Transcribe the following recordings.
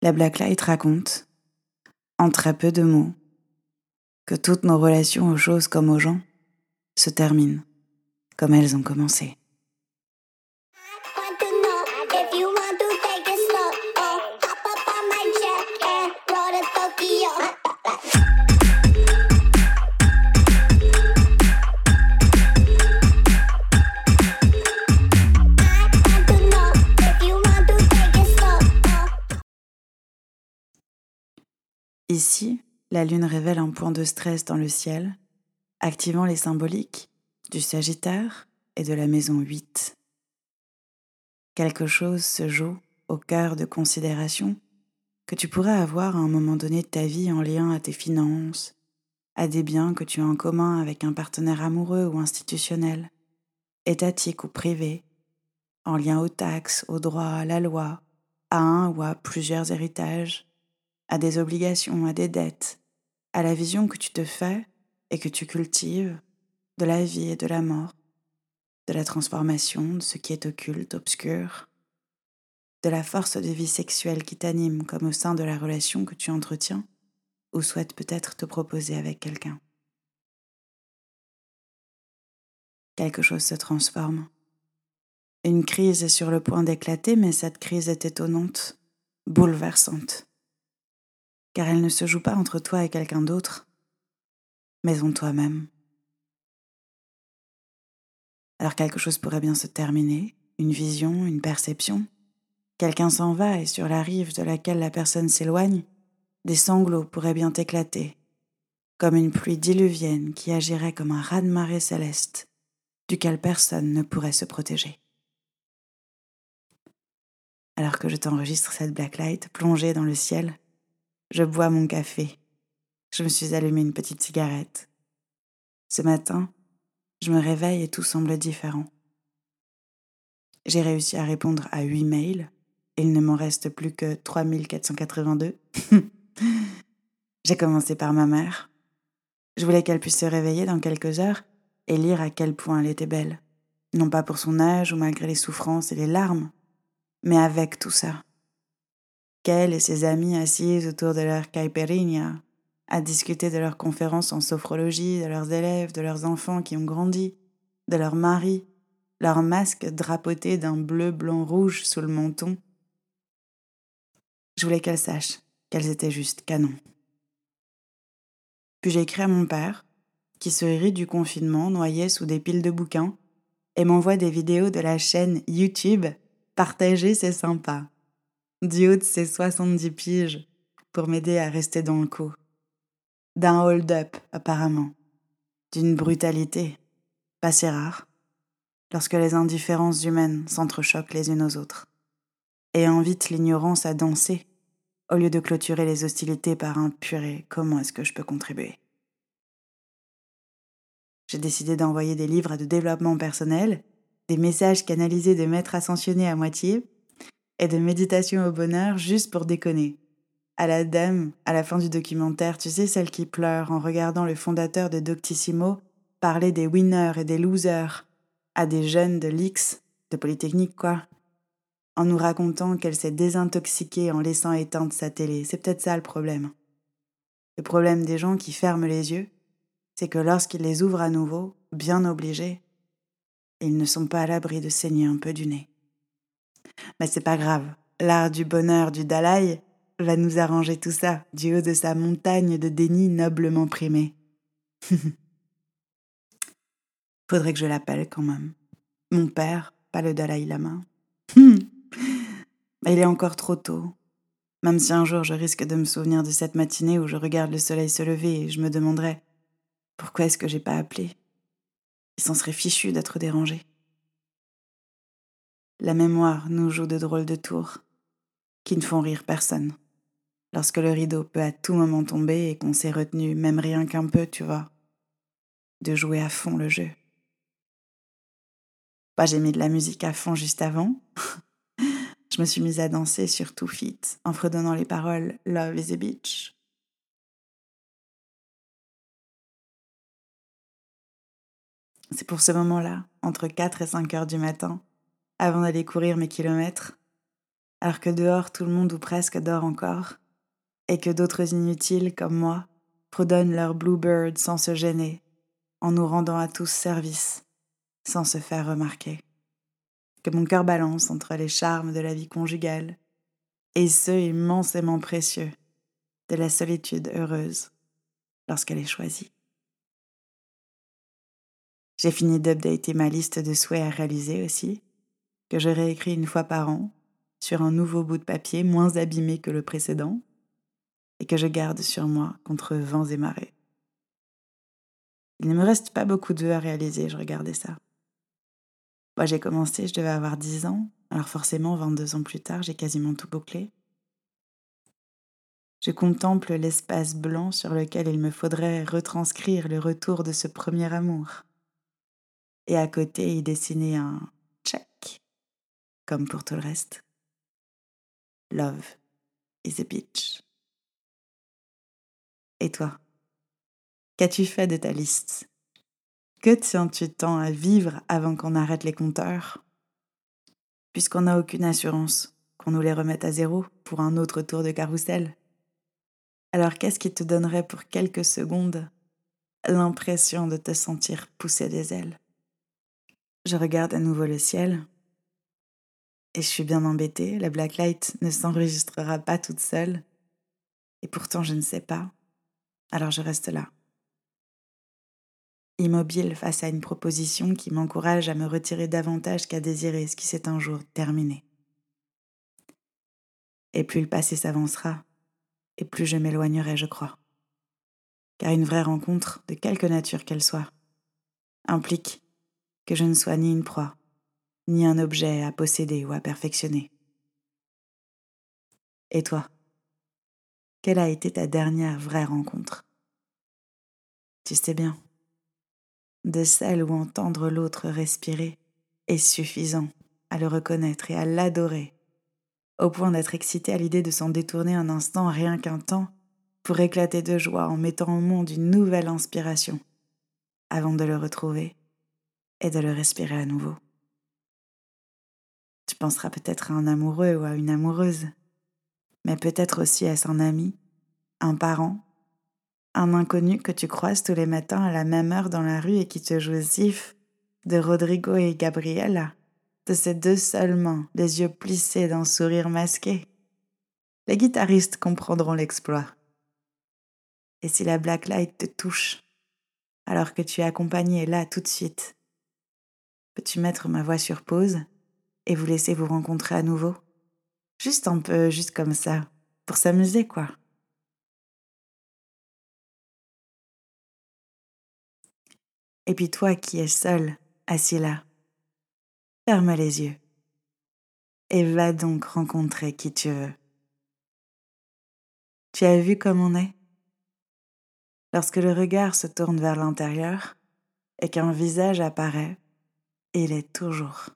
La Blacklight raconte, en très peu de mots, que toutes nos relations aux choses comme aux gens se terminent comme elles ont commencé. Ici, la lune révèle un point de stress dans le ciel, activant les symboliques du Sagittaire et de la maison 8. Quelque chose se joue au cœur de considérations que tu pourrais avoir à un moment donné de ta vie en lien à tes finances, à des biens que tu as en commun avec un partenaire amoureux ou institutionnel, étatique ou privé, en lien aux taxes, aux droits, à la loi, à un ou à plusieurs héritages, à des obligations, à des dettes, à la vision que tu te fais et que tu cultives de la vie et de la mort, de la transformation de ce qui est occulte, obscur, de la force de vie sexuelle qui t'anime comme au sein de la relation que tu entretiens ou souhaites peut-être te proposer avec quelqu'un. Quelque chose se transforme. Une crise est sur le point d'éclater, mais cette crise est étonnante, bouleversante car elle ne se joue pas entre toi et quelqu'un d'autre, mais en toi-même. Alors quelque chose pourrait bien se terminer, une vision, une perception. Quelqu'un s'en va et sur la rive de laquelle la personne s'éloigne, des sanglots pourraient bien éclater, comme une pluie diluvienne qui agirait comme un raz-de-marée céleste, duquel personne ne pourrait se protéger. Alors que je t'enregistre cette blacklight plongée dans le ciel, je bois mon café. Je me suis allumé une petite cigarette. Ce matin, je me réveille et tout semble différent. J'ai réussi à répondre à huit mails et il ne m'en reste plus que 3482. J'ai commencé par ma mère. Je voulais qu'elle puisse se réveiller dans quelques heures et lire à quel point elle était belle. Non pas pour son âge ou malgré les souffrances et les larmes, mais avec tout ça qu'elle et ses amis assises autour de leur caipirinha, à discuter de leurs conférences en sophrologie, de leurs élèves, de leurs enfants qui ont grandi, de leurs maris, leurs masques drapotés d'un bleu, blanc, rouge sous le menton. Je voulais qu'elles sachent qu'elles étaient juste canon. Puis j'ai écrit à mon père, qui se rit du confinement noyé sous des piles de bouquins, et m'envoie des vidéos de la chaîne YouTube Partager, c'est sympa du haut de ses 70 piges pour m'aider à rester dans le coup. D'un hold-up, apparemment. D'une brutalité, pas si rare, lorsque les indifférences humaines s'entrechoquent les unes aux autres, et invitent l'ignorance à danser, au lieu de clôturer les hostilités par un purée, comment est-ce que je peux contribuer? J'ai décidé d'envoyer des livres de développement personnel, des messages canalisés de maîtres ascensionnés à moitié, et de méditation au bonheur juste pour déconner. À la dame, à la fin du documentaire, tu sais, celle qui pleure en regardant le fondateur de Doctissimo parler des winners et des losers à des jeunes de l'X, de Polytechnique quoi, en nous racontant qu'elle s'est désintoxiquée en laissant éteindre sa télé. C'est peut-être ça le problème. Le problème des gens qui ferment les yeux, c'est que lorsqu'ils les ouvrent à nouveau, bien obligés, ils ne sont pas à l'abri de saigner un peu du nez. Mais c'est pas grave. L'art du bonheur du Dalai va nous arranger tout ça du haut de sa montagne de déni noblement primé. Faudrait que je l'appelle quand même. Mon père, pas le Dalai Lama. Il est encore trop tôt. Même si un jour je risque de me souvenir de cette matinée où je regarde le soleil se lever et je me demanderai pourquoi est-ce que j'ai pas appelé Il s'en serait fichu d'être dérangé. La mémoire nous joue de drôles de tours, qui ne font rire personne. Lorsque le rideau peut à tout moment tomber et qu'on s'est retenu, même rien qu'un peu, tu vois, de jouer à fond le jeu. Bah, j'ai mis de la musique à fond juste avant. Je me suis mise à danser sur tout fit, en fredonnant les paroles Love is a beach. C'est pour ce moment-là, entre 4 et 5 heures du matin, avant d'aller courir mes kilomètres, alors que dehors tout le monde ou presque dort encore, et que d'autres inutiles comme moi fredonnent leur bluebird sans se gêner, en nous rendant à tous service, sans se faire remarquer. Que mon cœur balance entre les charmes de la vie conjugale et ceux immensément précieux de la solitude heureuse lorsqu'elle est choisie. J'ai fini d'updater ma liste de souhaits à réaliser aussi, que je réécris une fois par an sur un nouveau bout de papier moins abîmé que le précédent et que je garde sur moi contre vents et marées. Il ne me reste pas beaucoup de à réaliser, je regardais ça. Moi, j'ai commencé, je devais avoir 10 ans, alors forcément, 22 ans plus tard, j'ai quasiment tout bouclé. Je contemple l'espace blanc sur lequel il me faudrait retranscrire le retour de ce premier amour. Et à côté y dessiner un comme pour tout le reste. Love is a bitch. Et toi Qu'as-tu fait de ta liste? Que tiens-tu tant à vivre avant qu'on arrête les compteurs? Puisqu'on n'a aucune assurance qu'on nous les remette à zéro pour un autre tour de carrousel. Alors qu'est-ce qui te donnerait pour quelques secondes l'impression de te sentir pousser des ailes? Je regarde à nouveau le ciel et je suis bien embêtée, la blacklight ne s'enregistrera pas toute seule. Et pourtant je ne sais pas. Alors je reste là immobile face à une proposition qui m'encourage à me retirer davantage qu'à désirer ce qui s'est un jour terminé. Et plus le passé s'avancera, et plus je m'éloignerai, je crois. Car une vraie rencontre, de quelque nature qu'elle soit, implique que je ne sois ni une proie, ni un objet à posséder ou à perfectionner. Et toi Quelle a été ta dernière vraie rencontre? Tu sais bien de celle où entendre l'autre respirer est suffisant à le reconnaître et à l'adorer, au point d'être excité à l'idée de s'en détourner un instant, rien qu'un temps, pour éclater de joie en mettant au monde une nouvelle inspiration, avant de le retrouver et de le respirer à nouveau. Penseras peut-être à un amoureux ou à une amoureuse, mais peut-être aussi à un ami, un parent, un inconnu que tu croises tous les matins à la même heure dans la rue et qui te joue Zif de Rodrigo et Gabriela, de ses deux seules mains, les yeux plissés d'un sourire masqué. Les guitaristes comprendront l'exploit. Et si la black light te touche, alors que tu es accompagné là tout de suite, peux-tu mettre ma voix sur pause? Et vous laisser vous rencontrer à nouveau Juste un peu, juste comme ça, pour s'amuser quoi. Et puis toi qui es seul, assis là, ferme les yeux et va donc rencontrer qui tu veux. Tu as vu comme on est? Lorsque le regard se tourne vers l'intérieur et qu'un visage apparaît, il est toujours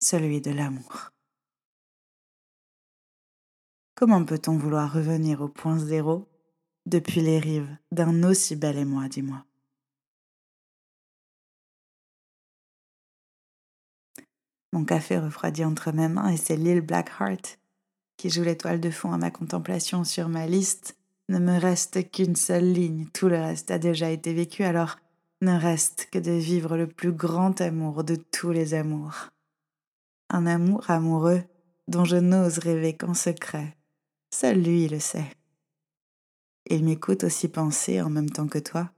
celui de l'amour. Comment peut-on vouloir revenir au point zéro depuis les rives d'un aussi bel émoi, dis-moi? Mon café refroidit entre mes mains et c'est l'île Blackheart qui joue l'étoile de fond à ma contemplation sur ma liste. Ne me reste qu'une seule ligne, tout le reste a déjà été vécu, alors ne reste que de vivre le plus grand amour de tous les amours. Un amour amoureux dont je n'ose rêver qu'en secret. Seul lui le sait. Il m'écoute aussi penser en même temps que toi,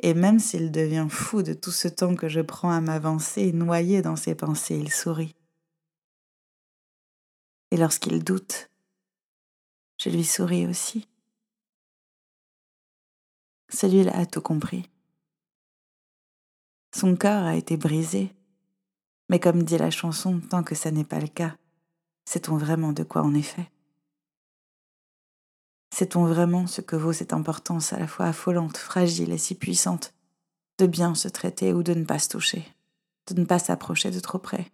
et même s'il devient fou de tout ce temps que je prends à m'avancer, noyé dans ses pensées, il sourit. Et lorsqu'il doute, je lui souris aussi. Celui-là a tout compris. Son cœur a été brisé, mais comme dit la chanson, tant que ça n'est pas le cas, sait-on vraiment de quoi on est fait? Sait-on vraiment ce que vaut cette importance à la fois affolante, fragile et si puissante de bien se traiter ou de ne pas se toucher, de ne pas s'approcher de trop près,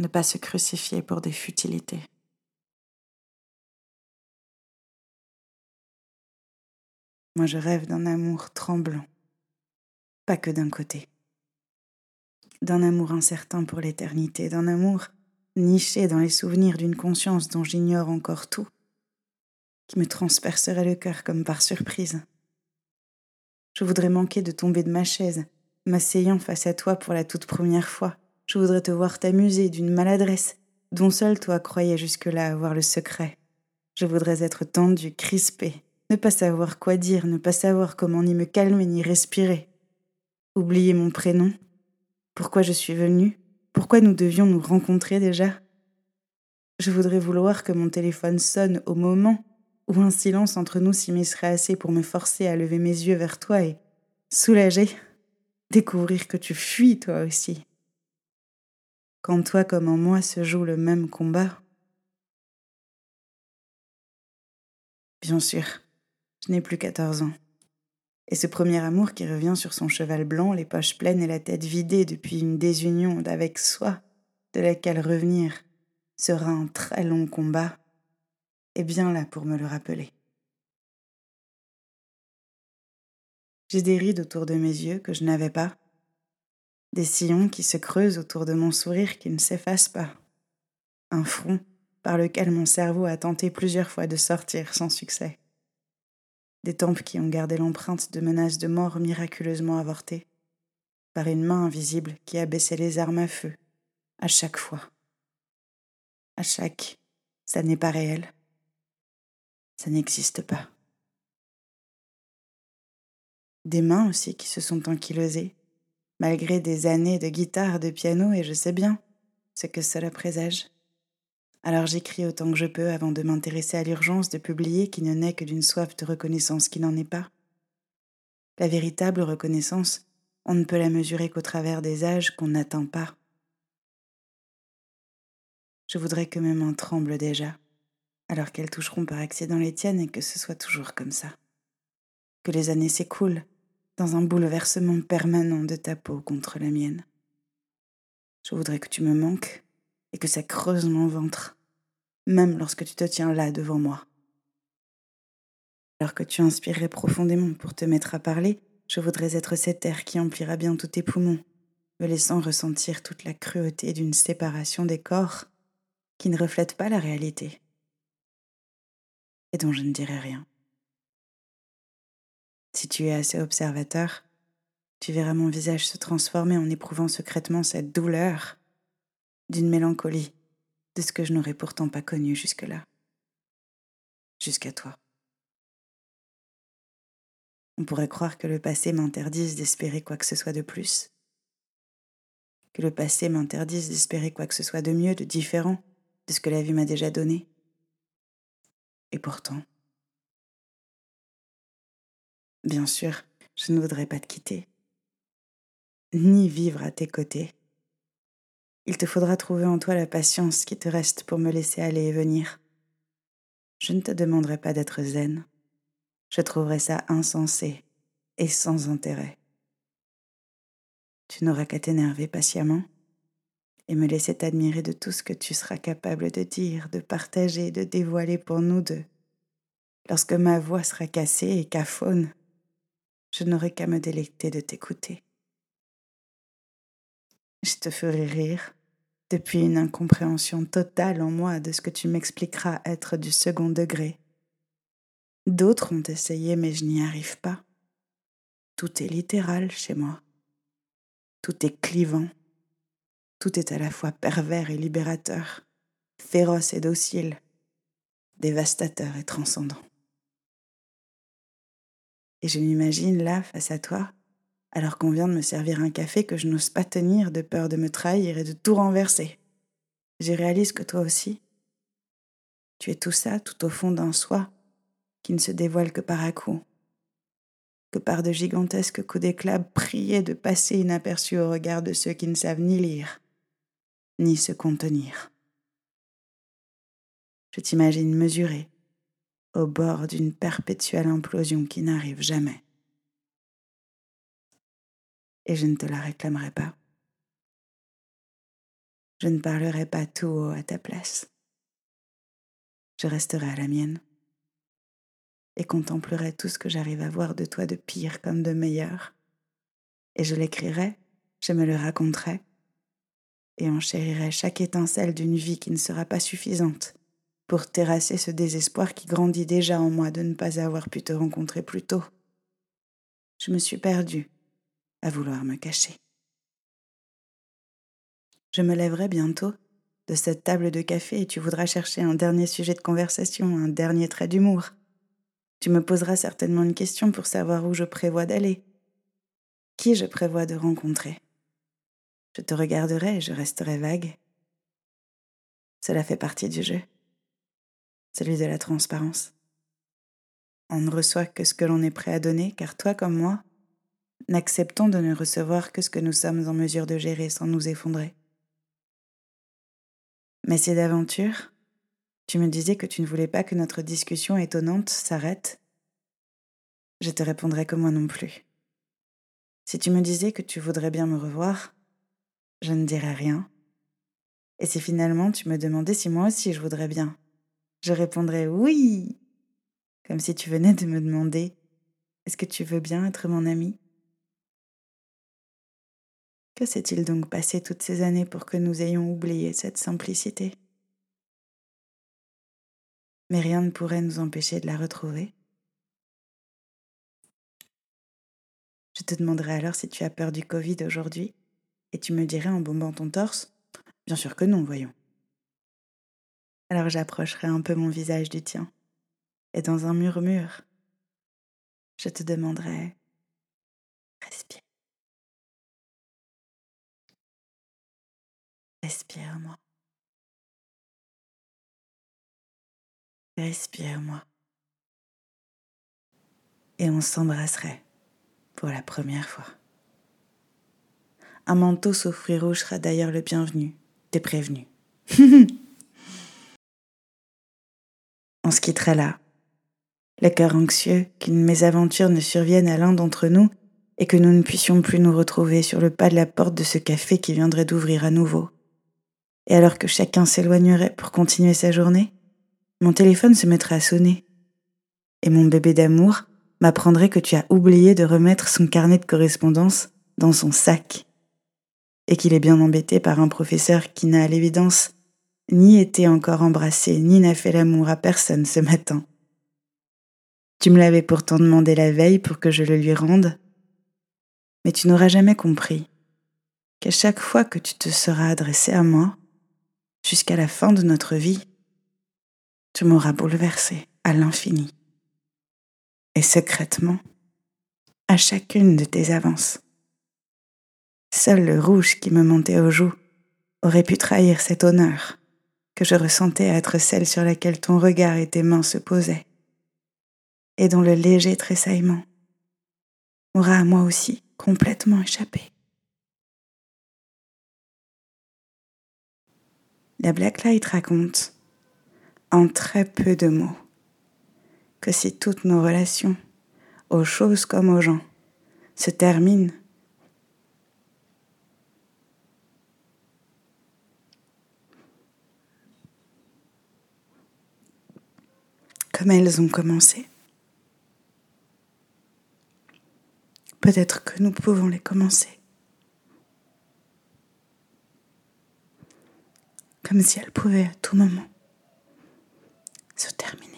ne pas se crucifier pour des futilités? Moi je rêve d'un amour tremblant, pas que d'un côté, d'un amour incertain pour l'éternité, d'un amour niché dans les souvenirs d'une conscience dont j'ignore encore tout, qui me transpercerait le cœur comme par surprise. Je voudrais manquer de tomber de ma chaise, m'asseyant face à toi pour la toute première fois. Je voudrais te voir t'amuser d'une maladresse dont seul toi croyais jusque-là avoir le secret. Je voudrais être tendu, crispé, ne pas savoir quoi dire, ne pas savoir comment ni me calmer ni respirer. Oublier mon prénom, pourquoi je suis venue, pourquoi nous devions nous rencontrer déjà? Je voudrais vouloir que mon téléphone sonne au moment où un silence entre nous s'immiscerait assez pour me forcer à lever mes yeux vers toi et, soulagé, découvrir que tu fuis toi aussi. Quand toi comme en moi se joue le même combat. Bien sûr, je n'ai plus 14 ans. Et ce premier amour qui revient sur son cheval blanc, les poches pleines et la tête vidée depuis une désunion d'avec soi, de laquelle revenir sera un très long combat, est bien là pour me le rappeler. J'ai des rides autour de mes yeux que je n'avais pas, des sillons qui se creusent autour de mon sourire qui ne s'efface pas, un front par lequel mon cerveau a tenté plusieurs fois de sortir sans succès, des tempes qui ont gardé l'empreinte de menaces de mort miraculeusement avortées, par une main invisible qui a baissé les armes à feu, à chaque fois. À chaque, ça n'est pas réel, ça n'existe pas. Des mains aussi qui se sont ankylosées, malgré des années de guitare, de piano, et je sais bien ce que cela présage. Alors j'écris autant que je peux avant de m'intéresser à l'urgence de publier qui ne naît que d'une soif de reconnaissance qui n'en est pas. La véritable reconnaissance, on ne peut la mesurer qu'au travers des âges qu'on n'atteint pas. Je voudrais que mes mains tremblent déjà alors qu'elles toucheront par accident les tiennes et que ce soit toujours comme ça. Que les années s'écoulent dans un bouleversement permanent de ta peau contre la mienne. Je voudrais que tu me manques et que ça creuse mon ventre, même lorsque tu te tiens là devant moi. Alors que tu inspirerais profondément pour te mettre à parler, je voudrais être cet air qui emplira bien tous tes poumons, me laissant ressentir toute la cruauté d'une séparation des corps qui ne reflète pas la réalité et dont je ne dirai rien. Si tu es assez observateur, tu verras mon visage se transformer en éprouvant secrètement cette douleur d'une mélancolie de ce que je n'aurais pourtant pas connu jusque-là. Jusqu'à toi. On pourrait croire que le passé m'interdise d'espérer quoi que ce soit de plus. Que le passé m'interdise d'espérer quoi que ce soit de mieux, de différent de ce que la vie m'a déjà donné. Et pourtant, bien sûr, je ne voudrais pas te quitter, ni vivre à tes côtés. Il te faudra trouver en toi la patience qui te reste pour me laisser aller et venir. Je ne te demanderai pas d'être zen. Je trouverai ça insensé et sans intérêt. Tu n'auras qu'à t'énerver patiemment et me laisser t'admirer de tout ce que tu seras capable de dire, de partager, de dévoiler pour nous deux. Lorsque ma voix sera cassée et caphone, je n'aurai qu'à me délecter de t'écouter. Je te ferai rire depuis une incompréhension totale en moi de ce que tu m'expliqueras être du second degré. D'autres ont essayé, mais je n'y arrive pas. Tout est littéral chez moi. Tout est clivant. Tout est à la fois pervers et libérateur, féroce et docile, dévastateur et transcendant. Et je m'imagine là, face à toi, alors qu'on vient de me servir un café que je n'ose pas tenir de peur de me trahir et de tout renverser. Je réalise que toi aussi, tu es tout ça tout au fond d'un soi qui ne se dévoile que par à coup, que par de gigantesques coups d'éclat priés de passer inaperçus au regard de ceux qui ne savent ni lire, ni se contenir. Je t'imagine mesurer au bord d'une perpétuelle implosion qui n'arrive jamais. Et je ne te la réclamerai pas. Je ne parlerai pas tout haut à ta place. Je resterai à la mienne et contemplerai tout ce que j'arrive à voir de toi de pire comme de meilleur. Et je l'écrirai, je me le raconterai, et enchérirai chaque étincelle d'une vie qui ne sera pas suffisante pour terrasser ce désespoir qui grandit déjà en moi de ne pas avoir pu te rencontrer plus tôt. Je me suis perdue vouloir me cacher. Je me lèverai bientôt de cette table de café et tu voudras chercher un dernier sujet de conversation, un dernier trait d'humour. Tu me poseras certainement une question pour savoir où je prévois d'aller, qui je prévois de rencontrer. Je te regarderai et je resterai vague. Cela fait partie du jeu, celui de la transparence. On ne reçoit que ce que l'on est prêt à donner, car toi comme moi, n'acceptons de ne recevoir que ce que nous sommes en mesure de gérer sans nous effondrer. Mais c'est d'aventure, tu me disais que tu ne voulais pas que notre discussion étonnante s'arrête. Je te répondrai que moi non plus. Si tu me disais que tu voudrais bien me revoir, je ne dirais rien. Et si finalement tu me demandais si moi aussi je voudrais bien, je répondrais oui, comme si tu venais de me demander Est-ce que tu veux bien être mon ami? Que s'est-il donc passé toutes ces années pour que nous ayons oublié cette simplicité? Mais rien ne pourrait nous empêcher de la retrouver. Je te demanderai alors si tu as peur du Covid aujourd'hui et tu me dirais en bombant ton torse Bien sûr que non, voyons. Alors j'approcherai un peu mon visage du tien, et dans un murmure, je te demanderai Respire. Respire-moi. Respire-moi. Et on s'embrasserait pour la première fois. Un manteau sous fruits rouges sera d'ailleurs le bienvenu. T'es prévenu. On se quittera là. Le cœur anxieux qu'une mésaventure ne survienne à l'un d'entre nous et que nous ne puissions plus nous retrouver sur le pas de la porte de ce café qui viendrait d'ouvrir à nouveau. Et alors que chacun s'éloignerait pour continuer sa journée, mon téléphone se mettrait à sonner. Et mon bébé d'amour m'apprendrait que tu as oublié de remettre son carnet de correspondance dans son sac et qu'il est bien embêté par un professeur qui n'a à l'évidence ni été encore embrassé, ni n'a fait l'amour à personne ce matin. Tu me l'avais pourtant demandé la veille pour que je le lui rende, mais tu n'auras jamais compris qu'à chaque fois que tu te seras adressé à moi, jusqu'à la fin de notre vie, tu m'auras bouleversé à l'infini. Et secrètement, à chacune de tes avances. Seul le rouge qui me montait aux joues aurait pu trahir cet honneur que je ressentais être celle sur laquelle ton regard et tes mains se posaient, et dont le léger tressaillement m'aura à moi aussi complètement échappé. La Blacklight raconte, en très peu de mots, que si toutes nos relations, aux choses comme aux gens, se terminent comme elles ont commencé. Peut-être que nous pouvons les commencer. comme si elle pouvait à tout moment se terminer.